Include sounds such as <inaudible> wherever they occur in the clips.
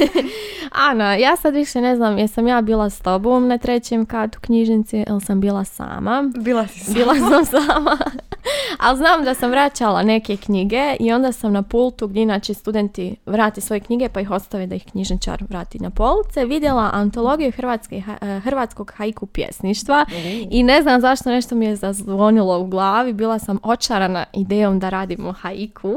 <laughs> Ana, ja sad više ne znam, jesam ja bila s tobom na trećem katu knjižnici ili sam bila sama. Bila si sama. Bila sam sama. <laughs> Ali znam da sam vraćala neke knjige i onda sam na pultu gdje inače studenti vrati svoje knjige pa ih ostave da ih knjižničar vrati na police. Vidjela antologiju hrvatske, ha- hrvatskog haiku pjesništva i ne znam zašto nešto mi je zazvonilo u glavi. Bila sam očarana idejom da radimo haiku.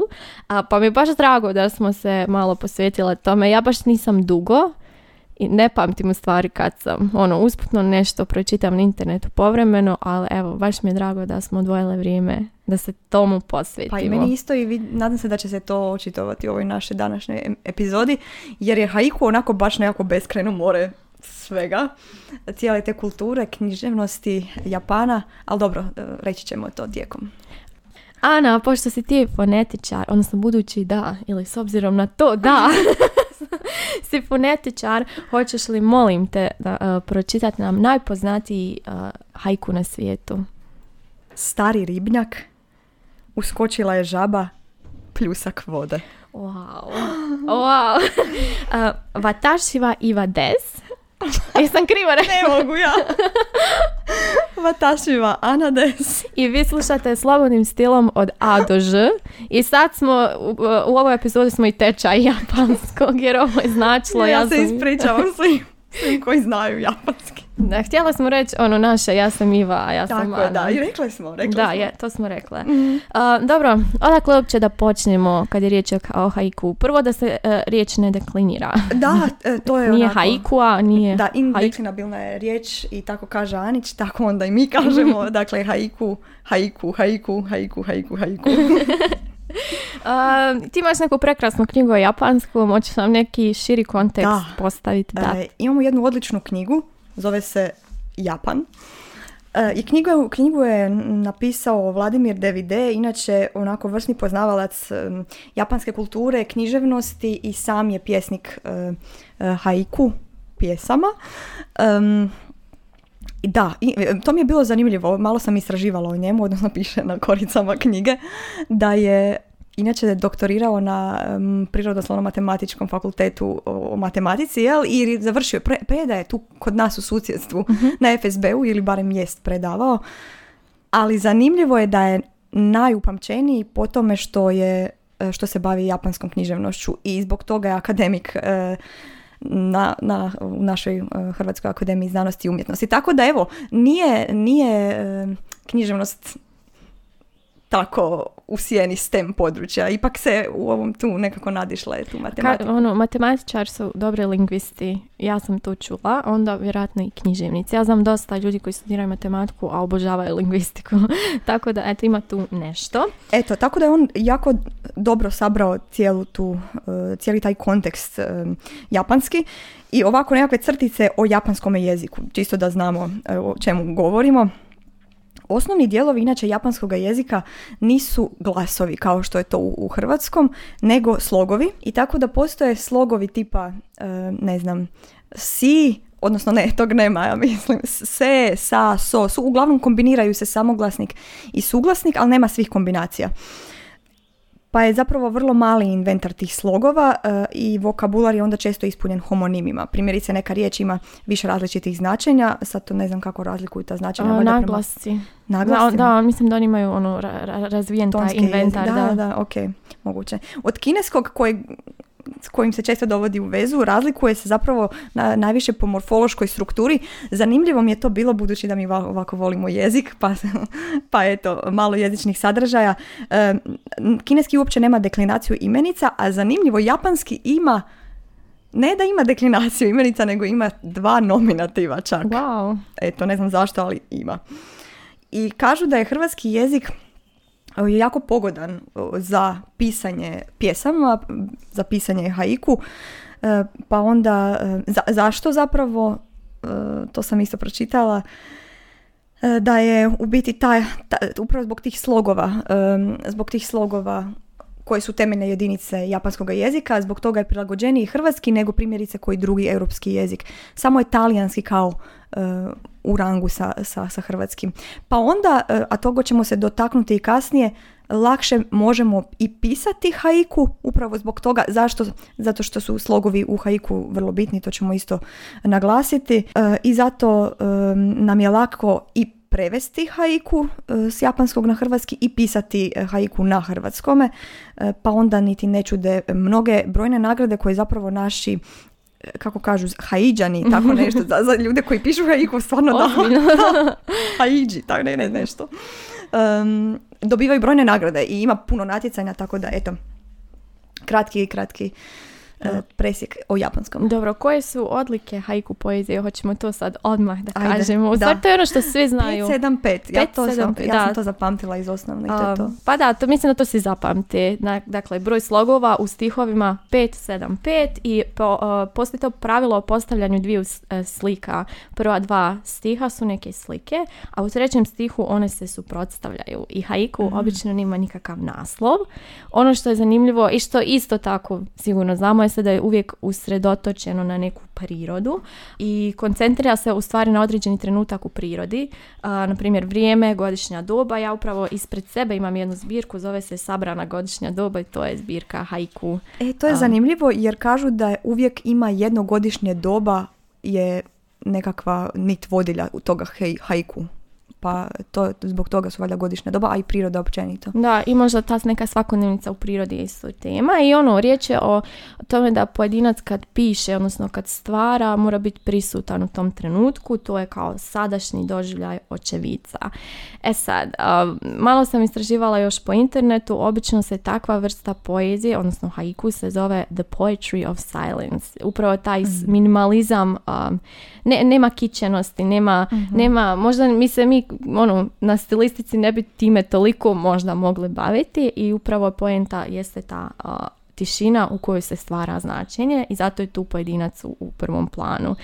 A, pa mi je baš drago da smo se malo posvetile tome. Ja baš nisam dugo i ne pamtim u stvari kad sam ono usputno nešto pročitam na internetu povremeno, ali evo, baš mi je drago da smo odvojile vrijeme da se tomu posvetimo. Pa i meni isto i vid- nadam se da će se to očitovati u ovoj našoj današnjoj epizodi, jer je haiku onako baš nekako beskrajno more svega, cijele te kulture, književnosti Japana, ali dobro, e, reći ćemo to tijekom. Ana, pošto si ti fonetičar, odnosno budući da, ili s obzirom na to da, <laughs> si fonetičar, hoćeš li, molim te, da uh, pročitati nam najpoznatiji uh, haiku na svijetu? Stari ribnjak, uskočila je žaba, pljusak vode. Wow. Wow. <laughs> Uh, iwa des. <laughs> Jesam krivo rekla? Ne mogu ja. <laughs> Vatašiva Anades. I vi slušate slobodnim stilom od A do Ž. I sad smo, u, u ovoj epizodi smo i tečaj japanskog, jer ovo je značilo. Ja, se sam- ispričavam svim, svim <laughs> koji znaju japanski. Da, htjela smo reći ono naše, ja sam Iva, a ja sam Tako je, Ana. da. I rekli smo, rekli Da, smo. je, to smo rekle. A, dobro, odakle uopće da počnemo kad je riječ o haiku? Prvo da se e, riječ ne deklinira. Da, e, <laughs> to je Nije onako... haikua, nije Da, haiku. indeklinabilna je riječ i tako kaže Anić, tako onda i mi kažemo, <laughs> dakle, haiku, haiku, haiku, haiku, haiku, haiku. <laughs> A, ti imaš neku prekrasnu knjigu o japanskom, hoćeš nam neki širi kontekst Da. postaviti? Da. E, imamo jednu odličnu knjigu, zove se Japan. E, I knjigu, knjigu je napisao Vladimir Devide, inače onako vrsni poznavalac japanske kulture, književnosti i sam je pjesnik e, e, haiku pjesama. I da, i, e, to mi je bilo zanimljivo, malo sam istraživala o njemu, odnosno <laughs> piše na koricama knjige, da je inače doktorirao na um, prirodoslovno-matematičkom fakultetu o, o matematici, jel? I završio, pre, predaje tu kod nas u susjedstvu na FSB-u ili barem jest predavao. Ali zanimljivo je da je najupamćeniji po tome što je e, što se bavi japanskom književnošću i zbog toga je akademik e, na, na, u našoj e, Hrvatskoj akademiji znanosti i umjetnosti. Tako da evo, nije, nije e, književnost tako u sjeni STEM područja. Ipak se u ovom tu nekako nadišla je tu Ka, matematika. ono, matematičar su dobri lingvisti, ja sam to čula, onda vjerojatno i književnici. Ja znam dosta ljudi koji studiraju matematiku, a obožavaju lingvistiku. <laughs> Tako da, eto, ima tu nešto. Eto, tako da je on jako dobro sabrao cijelu tu, e, cijeli taj kontekst e, japanski i ovako nekakve crtice o japanskom jeziku, čisto da znamo e, o čemu govorimo. Osnovni dijelovi inače japanskog jezika nisu glasovi kao što je to u, u hrvatskom, nego slogovi i tako da postoje slogovi tipa, e, ne znam, si, odnosno ne, tog nema, ja mislim, se, sa, so, su, uglavnom kombiniraju se samoglasnik i suglasnik, ali nema svih kombinacija. Pa je zapravo vrlo mali inventar tih slogova e, i vokabular je onda često ispunjen homonimima. Primjerice neka riječ ima više različitih značenja, sad to ne znam kako razlikuju ta značenja. A, naglasci. Da, da, mislim da oni imaju ono ra- ra- razvijen taj inventar. Da, Da, da, ok, moguće. Od kineskog kojeg s kojim se često dovodi u vezu, razlikuje se zapravo na, najviše po morfološkoj strukturi. Zanimljivo mi je to bilo budući da mi va- ovako volimo jezik, pa, <laughs> pa eto, malo jezičnih sadržaja. E, kineski uopće nema deklinaciju imenica, a zanimljivo, japanski ima ne da ima deklinaciju imenica, nego ima dva nominativa čak. Wow. Eto, ne znam zašto, ali ima. I kažu da je hrvatski jezik o, jako pogodan o, za pisanje pjesama, za pisanje haiku, E, pa onda e, za- zašto zapravo, e, to sam isto pročitala, e, da je u biti taj, ta, upravo zbog tih slogova, e, zbog tih slogova koje su temeljne jedinice japanskog jezika, zbog toga je prilagođeniji hrvatski nego primjerice koji drugi europski jezik. Samo je talijanski kao e, u rangu sa, sa, sa hrvatskim. Pa onda, e, a toga ćemo se dotaknuti i kasnije, lakše možemo i pisati haiku upravo zbog toga zašto zato što su slogovi u haiku vrlo bitni to ćemo isto naglasiti e, i zato e, nam je lako i prevesti haiku e, s japanskog na hrvatski i pisati haiku na hrvatskome pa onda niti ne čude mnoge brojne nagrade koje zapravo naši kako kažu, haiđani, <laughs> tako nešto, za, za ljude koji pišu haiku, stvarno da. <laughs> Haidži, tako ne, ne, nešto. Um, dobivaju brojne nagrade i ima puno natjecanja, tako da, eto, kratki, kratki E, presjek o japanskom. Dobro, koje su odlike haiku poezije? Hoćemo to sad odmah da Ajde, kažemo. U to je ono što svi znaju. 575. Ja, to sam, ja sam to zapamtila iz osnovne. to to. Pa da, to mislim da to svi zapamti. Dakle, broj slogova u stihovima 575 i po, uh, postoji to pravilo o postavljanju dviju e, slika. Prva dva stiha su neke slike, a u trećem stihu one se suprotstavljaju. I haiku mm. obično nima nikakav naslov. Ono što je zanimljivo i što isto tako sigurno znamo je se da je uvijek usredotočeno na neku prirodu i koncentrira se u stvari na određeni trenutak u prirodi. na primjer vrijeme, godišnja doba. Ja upravo ispred sebe imam jednu zbirku, zove se Sabrana godišnja doba i to je zbirka haiku. E, to je zanimljivo jer kažu da uvijek ima jedno godišnje doba je nekakva nit vodilja u toga haiku pa to, zbog toga su valjda godišnja doba, a i priroda općenito. Da, i možda ta neka svakodnevnica u prirodi je isto tema i ono, riječ je o tome da pojedinac kad piše, odnosno kad stvara, mora biti prisutan u tom trenutku, to je kao sadašnji doživljaj očevica. E sad, malo sam istraživala još po internetu, obično se takva vrsta poezije, odnosno haiku se zove The Poetry of Silence. Upravo taj mm. minimalizam, ne, nema kićenosti, nema, mhm. nema, možda mi se mi ono, na stilistici ne bi time toliko možda mogli baviti i upravo poenta jeste ta tišina u kojoj se stvara značenje i zato je tu pojedinac u, prvom planu.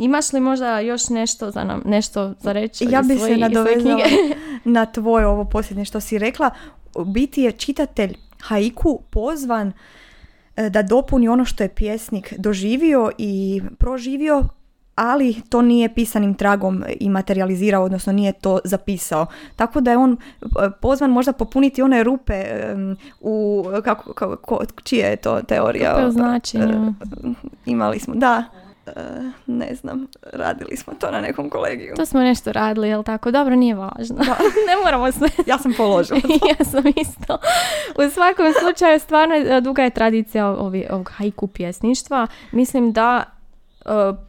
Imaš li možda još nešto za nam, nešto za reći? Ja bi se nadovezala <laughs> na tvoje ovo posljednje što si rekla. Biti je čitatelj haiku pozvan e, da dopuni ono što je pjesnik doživio i proživio ali to nije pisanim tragom i materializirao, odnosno nije to zapisao. Tako da je on e, pozvan možda popuniti one rupe u, kako, kako, čija je to teorija? Rupe značenju. E, imali smo, da. E, ne znam, radili smo to na nekom kolegiju. To smo nešto radili, jel tako? Dobro, nije važno. Da. <laughs> ne moramo sve. ja sam položila <laughs> ja sam isto. U svakom slučaju, stvarno duga je tradicija ovog haiku pjesništva. Mislim da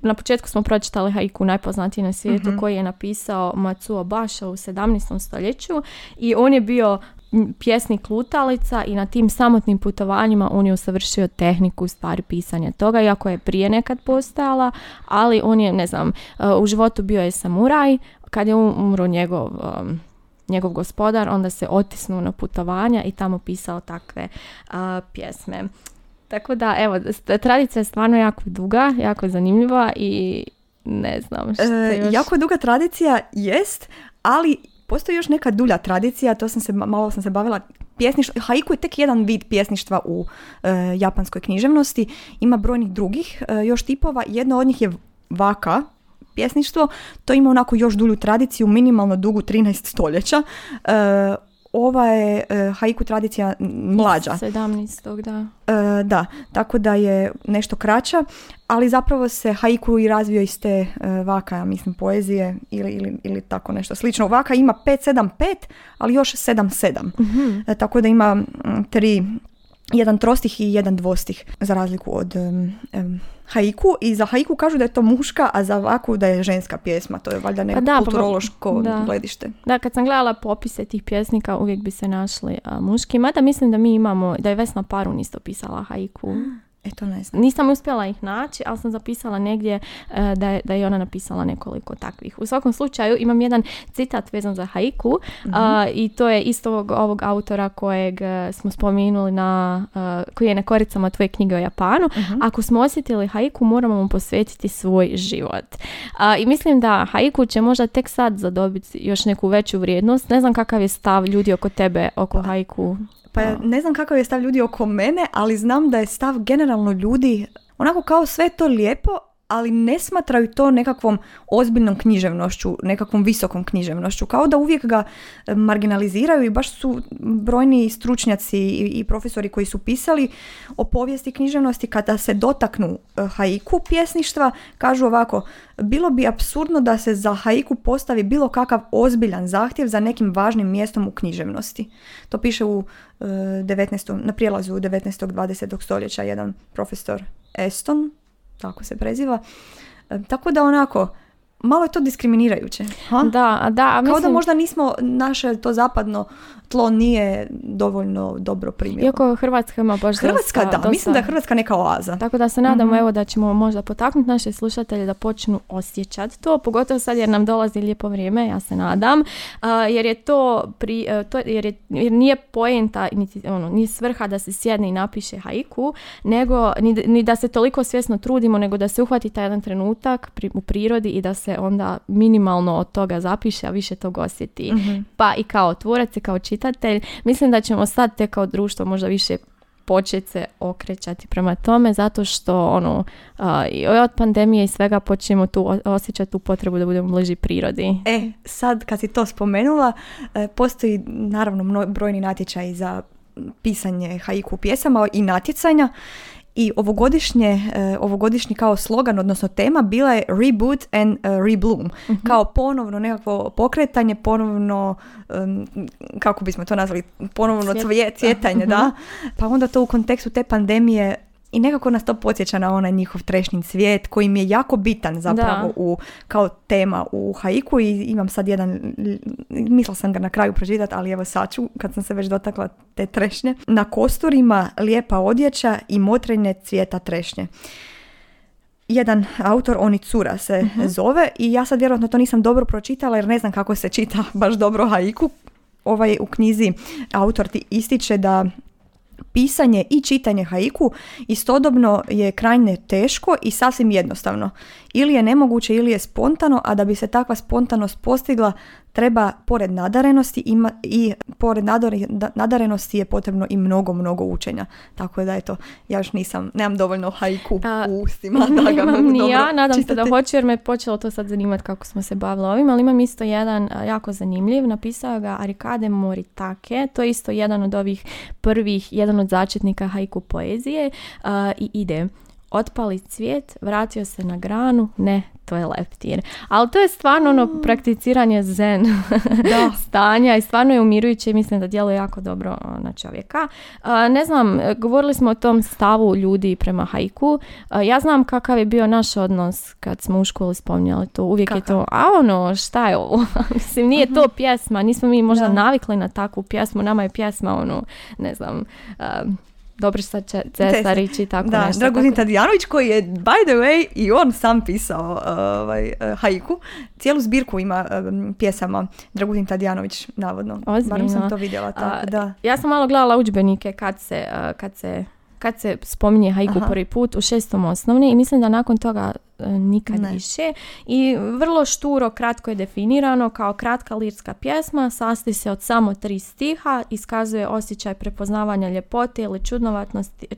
na početku smo pročitali haiku najpoznatiji na svijetu mhm. koji je napisao Matsuo Basha u 17. stoljeću i on je bio pjesnik lutalica i na tim samotnim putovanjima on je usavršio tehniku stvari pisanja toga, iako je prije nekad postojala, ali on je, ne znam, eh, u životu bio je samuraj, kad je um, umro njegov njegov gospodar, onda se otisnuo na putovanja i tamo pisao takve pjesme. Tako da, evo, tradicija je stvarno jako duga, jako zanimljiva i ne znam što e, još... Jako duga tradicija jest, ali postoji još neka dulja tradicija, to sam se, malo sam se bavila pjesništvo, haiku je tek jedan vid pjesništva u e, japanskoj književnosti, ima brojnih drugih e, još tipova, jedno od njih je vaka, pjesništvo, to ima onako još dulju tradiciju, minimalno dugu 13 stoljeća. E, ova je e, haiku tradicija mlađa. 17. da. E, da, tako da je nešto kraća, ali zapravo se haiku i razvio iz te e, vaka, ja mislim, poezije ili, ili, ili tako nešto slično. Vaka ima 5-7-5, ali još 7-7. Mm-hmm. Tako da ima tri jedan trostih i jedan dvostih za razliku od um, haiku i za haiku kažu da je to muška, a za vaku da je ženska pjesma. To je valjda neko pa da, pa kulturološko da. gledište. Da, kad sam gledala popise tih pjesnika uvijek bi se našli a, muški. Mada mislim da mi imamo, da je Vesna Parun isto pisala haiku. Eto ne znam. Nisam uspjela ih naći, ali sam zapisala negdje uh, da, je, da je ona napisala nekoliko takvih. U svakom slučaju imam jedan citat vezan za haiku mhm. i to je isto ovog, ovog autora kojeg uh, smo spomenuli na, koji je na koricama tvoje knjige o Japanu. Mhm. Ako smo osjetili haiku, moramo mu posvetiti svoj život. I mislim da haiku će možda tek sad zadobiti još neku veću vrijednost. Ne znam kakav je stav ljudi oko tebe, oko pa. haiku. Pa ne znam kakav je stav ljudi oko mene, ali znam da je stav generalno ljudi onako kao sve to lijepo, ali ne smatraju to nekakvom ozbiljnom književnošću, nekakvom visokom književnošću. Kao da uvijek ga e, marginaliziraju i baš su brojni stručnjaci i, profesori koji su pisali o povijesti književnosti kada se dotaknu e, haiku pjesništva, kažu ovako, bilo bi absurdno da se za haiku postavi bilo kakav ozbiljan zahtjev za nekim važnim mjestom u književnosti. To piše u 19. na prijelazu 19. 20. stoljeća jedan profesor Eston, tako se preziva. E, tako da onako, malo je to diskriminirajuće. Ha? Da, da. Mislim... Kao da možda nismo, naše to zapadno tlo nije dovoljno dobro primjeno. Iako Hrvatska ima baš Hrvatska, da. Mislim da je Hrvatska neka oaza. Tako da se nadamo mm evo da ćemo možda potaknuti naše slušatelje da počnu osjećati to, pogotovo sad jer nam dolazi lijepo vrijeme, ja se nadam, jer je to, pri, e, to jer, je, jer nije poenta, ono, nije svrha da se sjedne i napiše haiku, nego ni, ni da se toliko svjesno trudimo, nego da se uhvati taj jedan trenutak pri, u prirodi i da se onda minimalno od toga zapiše, a više tog osjeti. mm Pa i kao tvorac i kao čitatelj, mislim da ćemo sad te kao društvo možda više početi se okrećati prema tome zato što ono i od pandemije i svega počnemo tu osjećati tu potrebu da budemo bliži prirodi. E, sad kad si to spomenula, e, postoji naravno brojni natječaj za pisanje haiku pjesama i natjecanja i ovogodišnje, uh, ovogodišnji kao slogan, odnosno tema bila je Reboot and uh, Rebloom. Mhm. Kao ponovno nekakvo pokretanje, ponovno, kako bismo to nazvali, ponovno cvjetanje, da. Mhm. Pa onda to u kontekstu te pandemije i nekako nas to podsjeća na onaj njihov trešnji cvijet koji mi je jako bitan zapravo u, kao tema u haiku i imam sad jedan, mislila sam ga na kraju pročitati, ali evo sad ću kad sam se već dotakla te trešnje. Na kosturima lijepa odjeća i motrenje cvijeta trešnje jedan autor, Onicura se uh zove i ja sad vjerojatno to nisam dobro pročitala jer ne znam kako se čita baš dobro haiku. Ovaj u knjizi autor ti ističe da pisanje i čitanje haiku istodobno je krajnje teško i sasvim jednostavno. Ili je nemoguće ili je spontano, a da bi se takva spontanost postigla treba pored nadarenosti ima, i pored nadarenosti je potrebno i mnogo, mnogo učenja. Tako da eto, ja još nisam, nemam dovoljno haiku u ustima <laughs> da ga mogu <laughs> ni ja, nadam se da hoću jer me počelo to sad zanimati kako smo se bavili ovim, ali imam isto jedan jako zanimljiv, napisao ga Arikade Moritake, to je isto jedan od ovih prvih, jedan od začetnika haiku poezije i ide otpali cvijet, vratio se na granu, ne, to je leptir. Ali to je stvarno ono mm. prakticiranje zen <laughs> da. stanja i stvarno je umirujuće i mislim da djeluje jako dobro na čovjeka. ne znam, govorili smo o tom stavu ljudi prema haiku. ja znam kakav je bio naš odnos kad smo u školi spominjali to. Uvijek je to, a ono, šta je ovo? <laughs> mislim, nije to mhm. pjesma, nismo mi možda navikli na takvu pjesmu, nama je pjesma ono, ne znam, Dobriša Cesarić i tako da, nešto. Dragutin Tadijanović koji je, by the way, i on sam pisao ovaj, uh, haiku. Cijelu zbirku ima um, pjesama Dragutin Tadijanović, navodno. Ozbiljno. sam to vidjela. Tako, da. Ja sam malo gledala udžbenike kad se, uh, kad se kad se spominje haiku Aha. prvi put u šestom osnovni i mislim da nakon toga e, nikad više. I vrlo šturo, kratko je definirano kao kratka lirska pjesma, sastoji se od samo tri stiha, iskazuje osjećaj prepoznavanja ljepote ili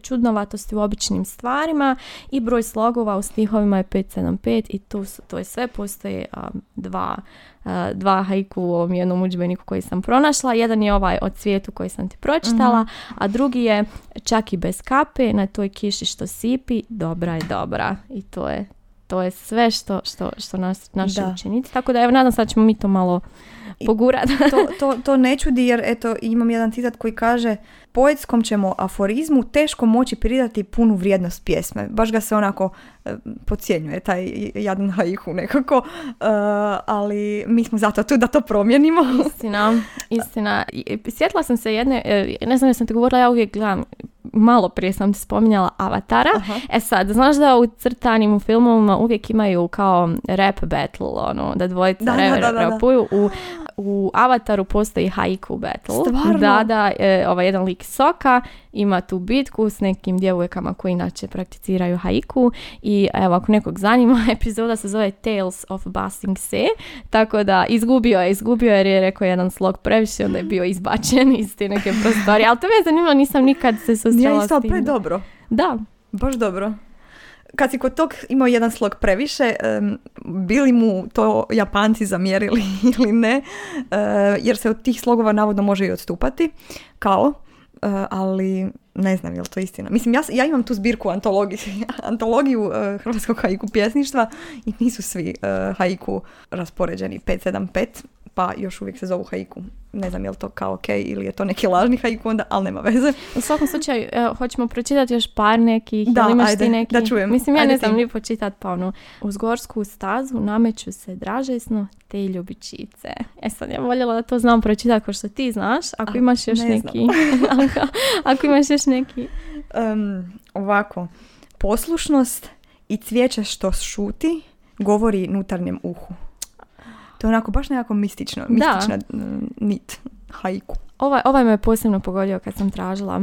čudnovatosti u običnim stvarima i broj slogova u stihovima je 575 i tu to je sve, postoje dva dva haiku u ovom jednom udžbeniku koji sam pronašla. Jedan je ovaj od svijetu koji sam ti pročitala, mhm. a drugi je čak i bez kape, na toj kiši što sipi, dobra je dobra. I to je, to je sve što, što, što nas, naši učenici. Tako da evo, nadam se da ćemo mi to malo pogurati. to, <laughs> to, to ne čudi jer eto, imam jedan citat koji kaže poetskom ćemo aforizmu teško moći pridati punu vrijednost pjesme. Baš ga se onako e, podcjenjuje taj jadan haiku <laughs> nekako, e, ali mi smo zato tu da to promijenimo. <laughs> Istina, istina. Sjetila sam se jedne, e, ne znam da sam ti govorila, ja uvijek gledam malo prije sam ti spominjala Avatara. E sad, znaš da u crtanim filmovima uvijek imaju kao rap battle, ono, da dvojica da, da, rapuju. U, u Avataru postoji haiku battle. Stvarno? Da, da, e, ovaj jedan lik Soka ima tu bitku s nekim djevojkama koji inače prakticiraju haiku i evo ako nekog zanima <laughs> epizoda se zove Tales of Basing Se tako da izgubio je, izgubio je jer je rekao jedan slog previše onda je bio izbačen iz te neke prostorije ali to me je zanimljivo nisam nikad se susrela ja, s tim. dobro. Da. Baš dobro. Kad si kod tog imao jedan slog previše, um, bili mu to Japanci zamjerili <laughs> ili ne, uh, jer se od tih slogova navodno može i odstupati, kao, uh, ali ne znam je li to istina. Mislim, ja, ja imam tu zbirku <laughs> antologiju, antologiju uh, hrvatskog haiku pjesništva i nisu svi haiku raspoređeni 575, pa još uvijek se zovu haiku. Ne znam je li to kao ok ili je to neki lažni haiku onda, ali nema veze. U svakom slučaju, evo, hoćemo pročitati još par nekih, Da, ili imaš ajde, ti neki? da čujem. Mislim, ja Ajde ne znam ti. ni počitati, pa ono, uz gorsku stazu nameću se dražesno te ljubičice. E sad, ja voljela da to znam pročitati kao što ti znaš, ako A, imaš još ne neki. <laughs> ako imaš još neki. Um, ovako, poslušnost i cvijeće što šuti govori nutarnjem uhu. To je onako baš nekako mistično, mistična mm, nit, haiku. Ovaj, ovaj me posebno pogodio kad sam tražila.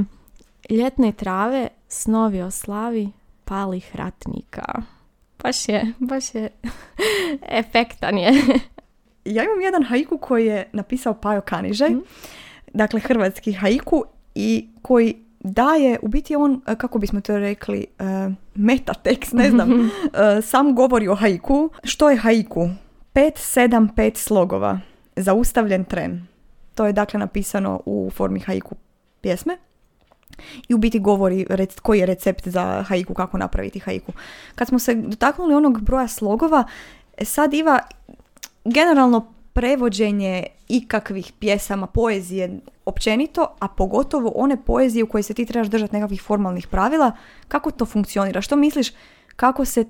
Ljetne trave, snovi o slavi, palih ratnika. Baš je, baš je <laughs> efektan je. <laughs> Ja imam jedan haiku koji je napisao Pajo Kaniže, Mhm. dakle hrvatski haiku i koji daje, u biti on, e, kako bismo to rekli, e, metatekst, ne znam, <laughs> e, sam govori o haiku. Što je haiku? 5-7-5 slogova, zaustavljen tren. To je dakle napisano u formi haiku pjesme. I u biti govori koji je recept za haiku, kako napraviti haiku. Kad smo se dotaknuli onog broja slogova, sad Iva, generalno prevođenje ikakvih pjesama, poezije općenito, a pogotovo one poezije u kojoj se ti trebaš držati nekakvih formalnih pravila, kako to funkcionira? Što misliš kako se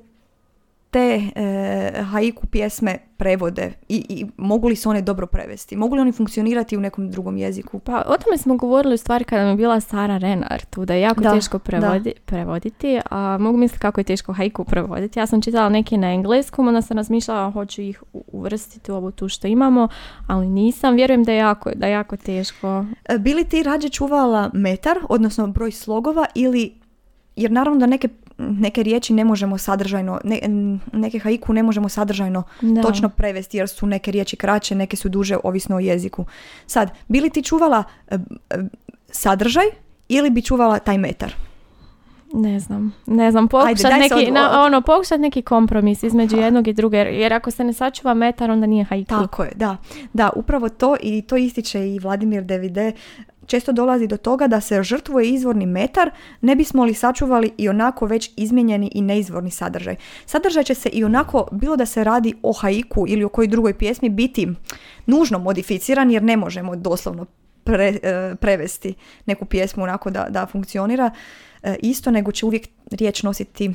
te e, haiku pjesme prevode I, i mogu li se one dobro prevesti? Mogu li oni funkcionirati u nekom drugom jeziku? Pa o tome smo govorili u stvari kada mi je bila Sara Renar tu, da je jako Da, teško prevodi, prevoditi, a mogu misliti kako je teško haiku prevoditi. Ja sam čitala neki na engleskom, onda sam razmišljala hoću ih uvrstiti u ovu tu što imamo, ali nisam. Vjerujem da je jako, da je jako teško. E, Bi li ti rađe čuvala metar, odnosno broj slogova ili, jer naravno da neke, neke riječi ne možemo sadržajno, ne- neke haiku ne možemo sadržajno Da. točno prevesti jer su neke riječi kraće, neke su duže, ovisno o jeziku. Sad, bi li ti čuvala e, e, sadržaj ili bi čuvala taj metar? Ne znam, ne znam, pokušat daj se neki, na, ono, pokušat neki kompromis između jednog i druge, jer ako se ne sačuva metar, onda nije haiku. Tako je, da. Da, upravo to i to ističe i Vladimir Devide. Često dolazi do toga da se žrtvuje izvorni metar, ne bismo li sačuvali i onako već izmijenjeni i neizvorni sadržaj. Sadržaj će se i onako, bilo da se radi o haiku ili o kojoj drugoj pjesmi, biti nužno modificiran jer ne možemo doslovno pre- e, prevesti neku pjesmu onako da, da funkcionira e, isto, nego će uvijek riječ nositi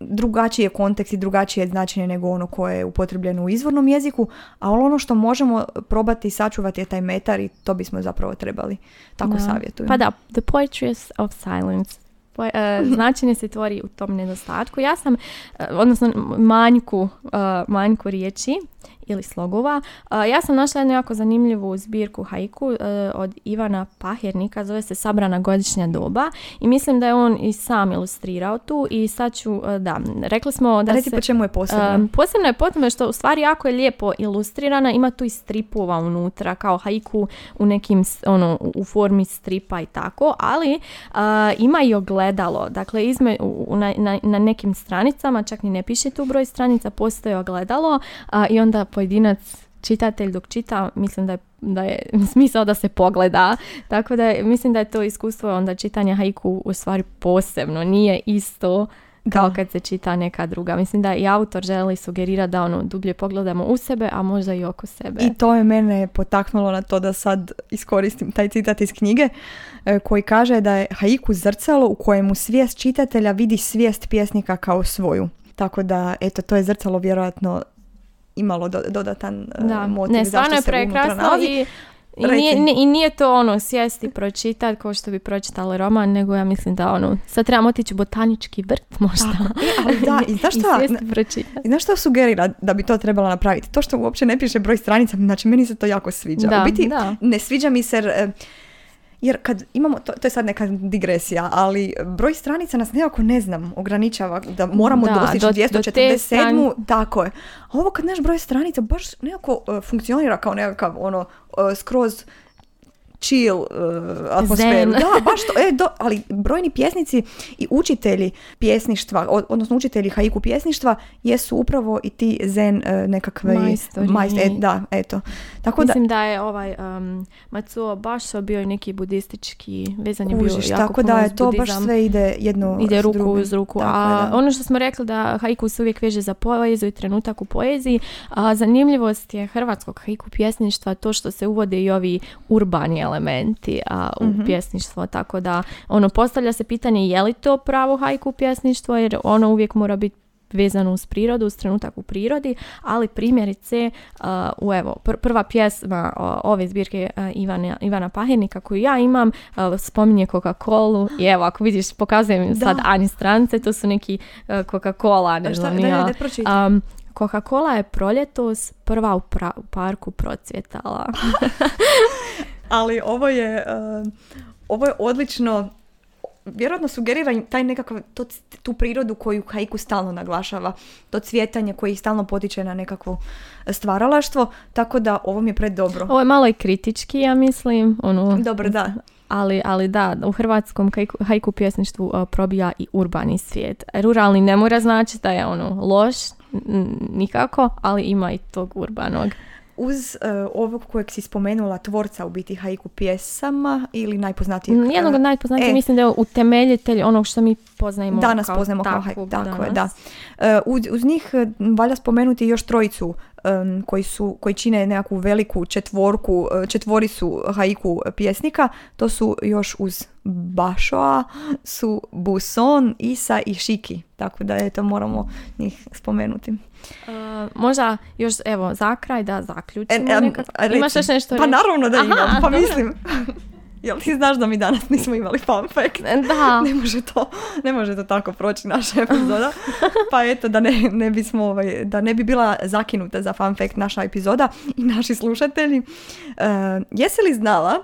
drugačiji je kontekst i drugačije je značenje nego ono koje je upotrebljeno u izvornom jeziku, a ono što možemo probati sačuvati je taj metar i to bismo zapravo trebali. Tako Da. savjetujem. Pa da, the poetry of silence. Po, e, <laughs> značenje se tvori u tom nedostatku. Ja sam, e, odnosno manjku, e, manjku riječi ili slogova. E, ja sam našla jednu jako zanimljivu zbirku haiku e, od Ivana Pahirnika, zove se Sabrana godišnja doba i mislim da je on i sam ilustrirao tu i sad ću, e, da, rekli smo da Reci se... po čemu je posebno. Posebno je po tome što u stvari jako je lijepo ilustrirana, ima tu i stripova unutra, kao haiku u nekim, ono, u- formi stripa i tako, ali ima i ogledalo, dakle izme, u- na, na, na nekim stranicama, čak ni ne piše tu broj stranica, postoji ogledalo i onda pojedinac čitatelj dok čita, mislim da je, da je <laughs> smisao da se pogleda, tako da je- mislim da je to iskustvo onda čitanja haiku u stvari posebno, nije isto kao Da. kad se čita neka druga. Mislim da i autor želi sugerirati da ono dublje pogledamo u sebe, a možda i oko sebe. I to je mene potaknulo na to da sad iskoristim taj citat iz knjige e, koji kaže da je haiku zrcalo u kojemu svijest čitatelja vidi svijest pjesnika kao svoju. Tako da, eto, to je zrcalo vjerojatno imalo do- dodatan e, da, motiv ne, zašto je se unutra prekrasno nalazi. i, i, nije, ni- i nije to ono sjesti pročitati kao što bi pročitali roman, nego ja mislim da ono, sad trebamo otići u botanički vrt možda. Tako. E, ali da, <laughs> i znaš šta? pročitati. I znaš što sugerira da bi to trebala napraviti? To što uopće ne piše broj stranica, znači meni se to jako sviđa. Da, U biti da. ne sviđa mi se e, jer kad imamo, to, to je sad neka digresija, ali broj stranica nas nekako ne znam, ograničava da moramo Da, dostići do- do te 247. Tako je. A ovo kad naš broj stranica baš nekako e, funkcionira kao nekakav ono e, skroz chill uh, atmosferu. Zen. Da, <laughs> baš to. E, do, ali brojni pjesnici i učitelji pjesništva, od- odnosno učitelji haiku pjesništva jesu upravo i ti zen uh, nekakve Majstori. majst- e, da, eto. Tako da Mislim da je ovaj um, Matsuo Basho bio neki budistički, vezan je bio jako tako da je to baš sve ide jedno ide ruku drugim. uz ruku. Tako A je, da. ono što smo rekli da haiku se uvijek veže za poeziju i trenutak u poeziji, a zanimljivost je hrvatskog haiku pjesništva to što se uvode i ovi urbani elementi a, u Mhm. pjesništvo, tako da ono postavlja se pitanje je li to pravo haiku pjesništvo jer ono uvijek mora biti vezano uz prirodu, uz trenutak u prirodi, ali primjerice a, u evo, pr- prva pjesma a, ove zbirke a, Ivana, Ivana Pahirnika koju ja imam spominje Coca-Colu i evo ako vidiš pokazujem sad Da. Ani strance, to su neki Coca-Cola, ne znam ja. Um, Coca-Cola je proljetos prva u, pra- u parku procvjetala. <laughs> Ali ovo je, uh, ovo je odlično, vjerojatno sugerira taj nekakav, to, tu prirodu koju haiku stalno naglašava, to cvjetanje koje ih stalno potiče na nekakvo stvaralaštvo, tako da ovo mi je pred dobro. Ovo je malo i kritički, ja mislim. Ono, Dobro, da. Ali, ali da, u hrvatskom haiku, haiku pjesništvu uh, probija i urbani svijet. Ruralni ne mora znači da je ono loš, n- nikako, ali ima i tog urbanog. Uz uh, ovog kojeg si spomenula, tvorca u biti haiku pjesama ili najpoznatijeg... Mm, Jednog od uh, najpoznatijih e. mislim da je utemeljitelj onog što mi poznajemo Danas kao poznajemo kao haiku, tako je, da. E, uz, uz njih e, valja spomenuti još trojicu em, koji, su, koji čine nekakvu veliku četvorku, e, četvorisu haiku pjesnika. To su još uz Bašoa, su Buson, Isa i Šiki. Tako da eto moramo njih spomenuti. Uh, možda još evo za kraj da zaključimo E, em, nekako. reci. Imaš još nešto Pa reći? naravno da Aha, imam, pa dobro. mislim. <laughs> Jel ti znaš da mi danas nismo imali fun fact? Da. <laughs> Ne može to, ne može to tako proći naša epizoda. <laughs> Pa eto, da ne, ne bismo, ovaj, da ne bi bila zakinuta za fun fact naša epizoda i naši slušatelji. Uh, jesi li znala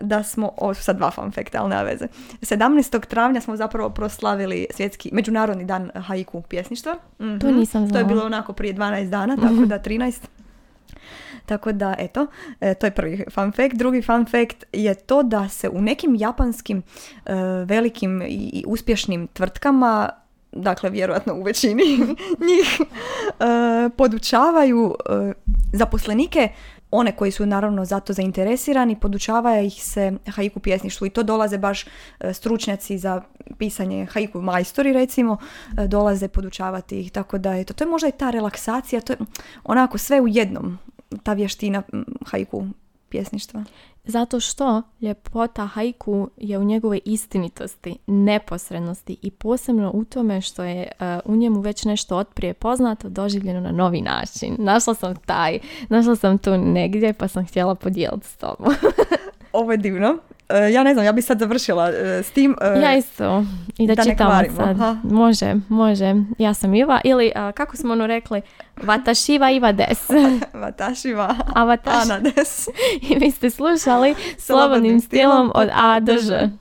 da smo, ovo su sad dva fun facta, ali nema veze. 17. travnja smo zapravo proslavili svjetski, međunarodni dan haiku pjesništva. Mhm. To nisam To je znala. bilo onako prije 12 dana, tako da <laughs> 13. Tako da, eto, e, to je prvi fun fact. Drugi fun fact je to da se u nekim japanskim e, velikim i, uspješnim tvrtkama, dakle vjerojatno u većini <laughs> njih, e, podučavaju zaposlenike one koji su naravno zato zainteresirani, podučava ih se haiku pjesništvu i to dolaze baš e, stručnjaci za pisanje haiku majstori recimo, e, dolaze podučavati ih, tako da eto, to je možda i ta relaksacija, to je onako sve u jednom, ta vještina haiku pjesništva. Zato što ljepota haiku je u njegovoj istinitosti, neposrednosti i posebno u tome što je e, u njemu već nešto otprije poznato, doživljeno na novi način. Našla sam taj, našla sam tu negdje pa sam htjela podijeliti s tobom. <laughs> Ovo je divno. E, ja ne znam, ja bi sad završila e, s tim. e, ja isto. I da, da čitamo sad. Može, može. Ja sam Iva. Ili, a, kako smo ono rekli, Vatashiva Iva Des. <laughs> Vatašiva A Vataš... Ana Des. <laughs> I vi ste slušali Slobodnim stilom od A do Ž.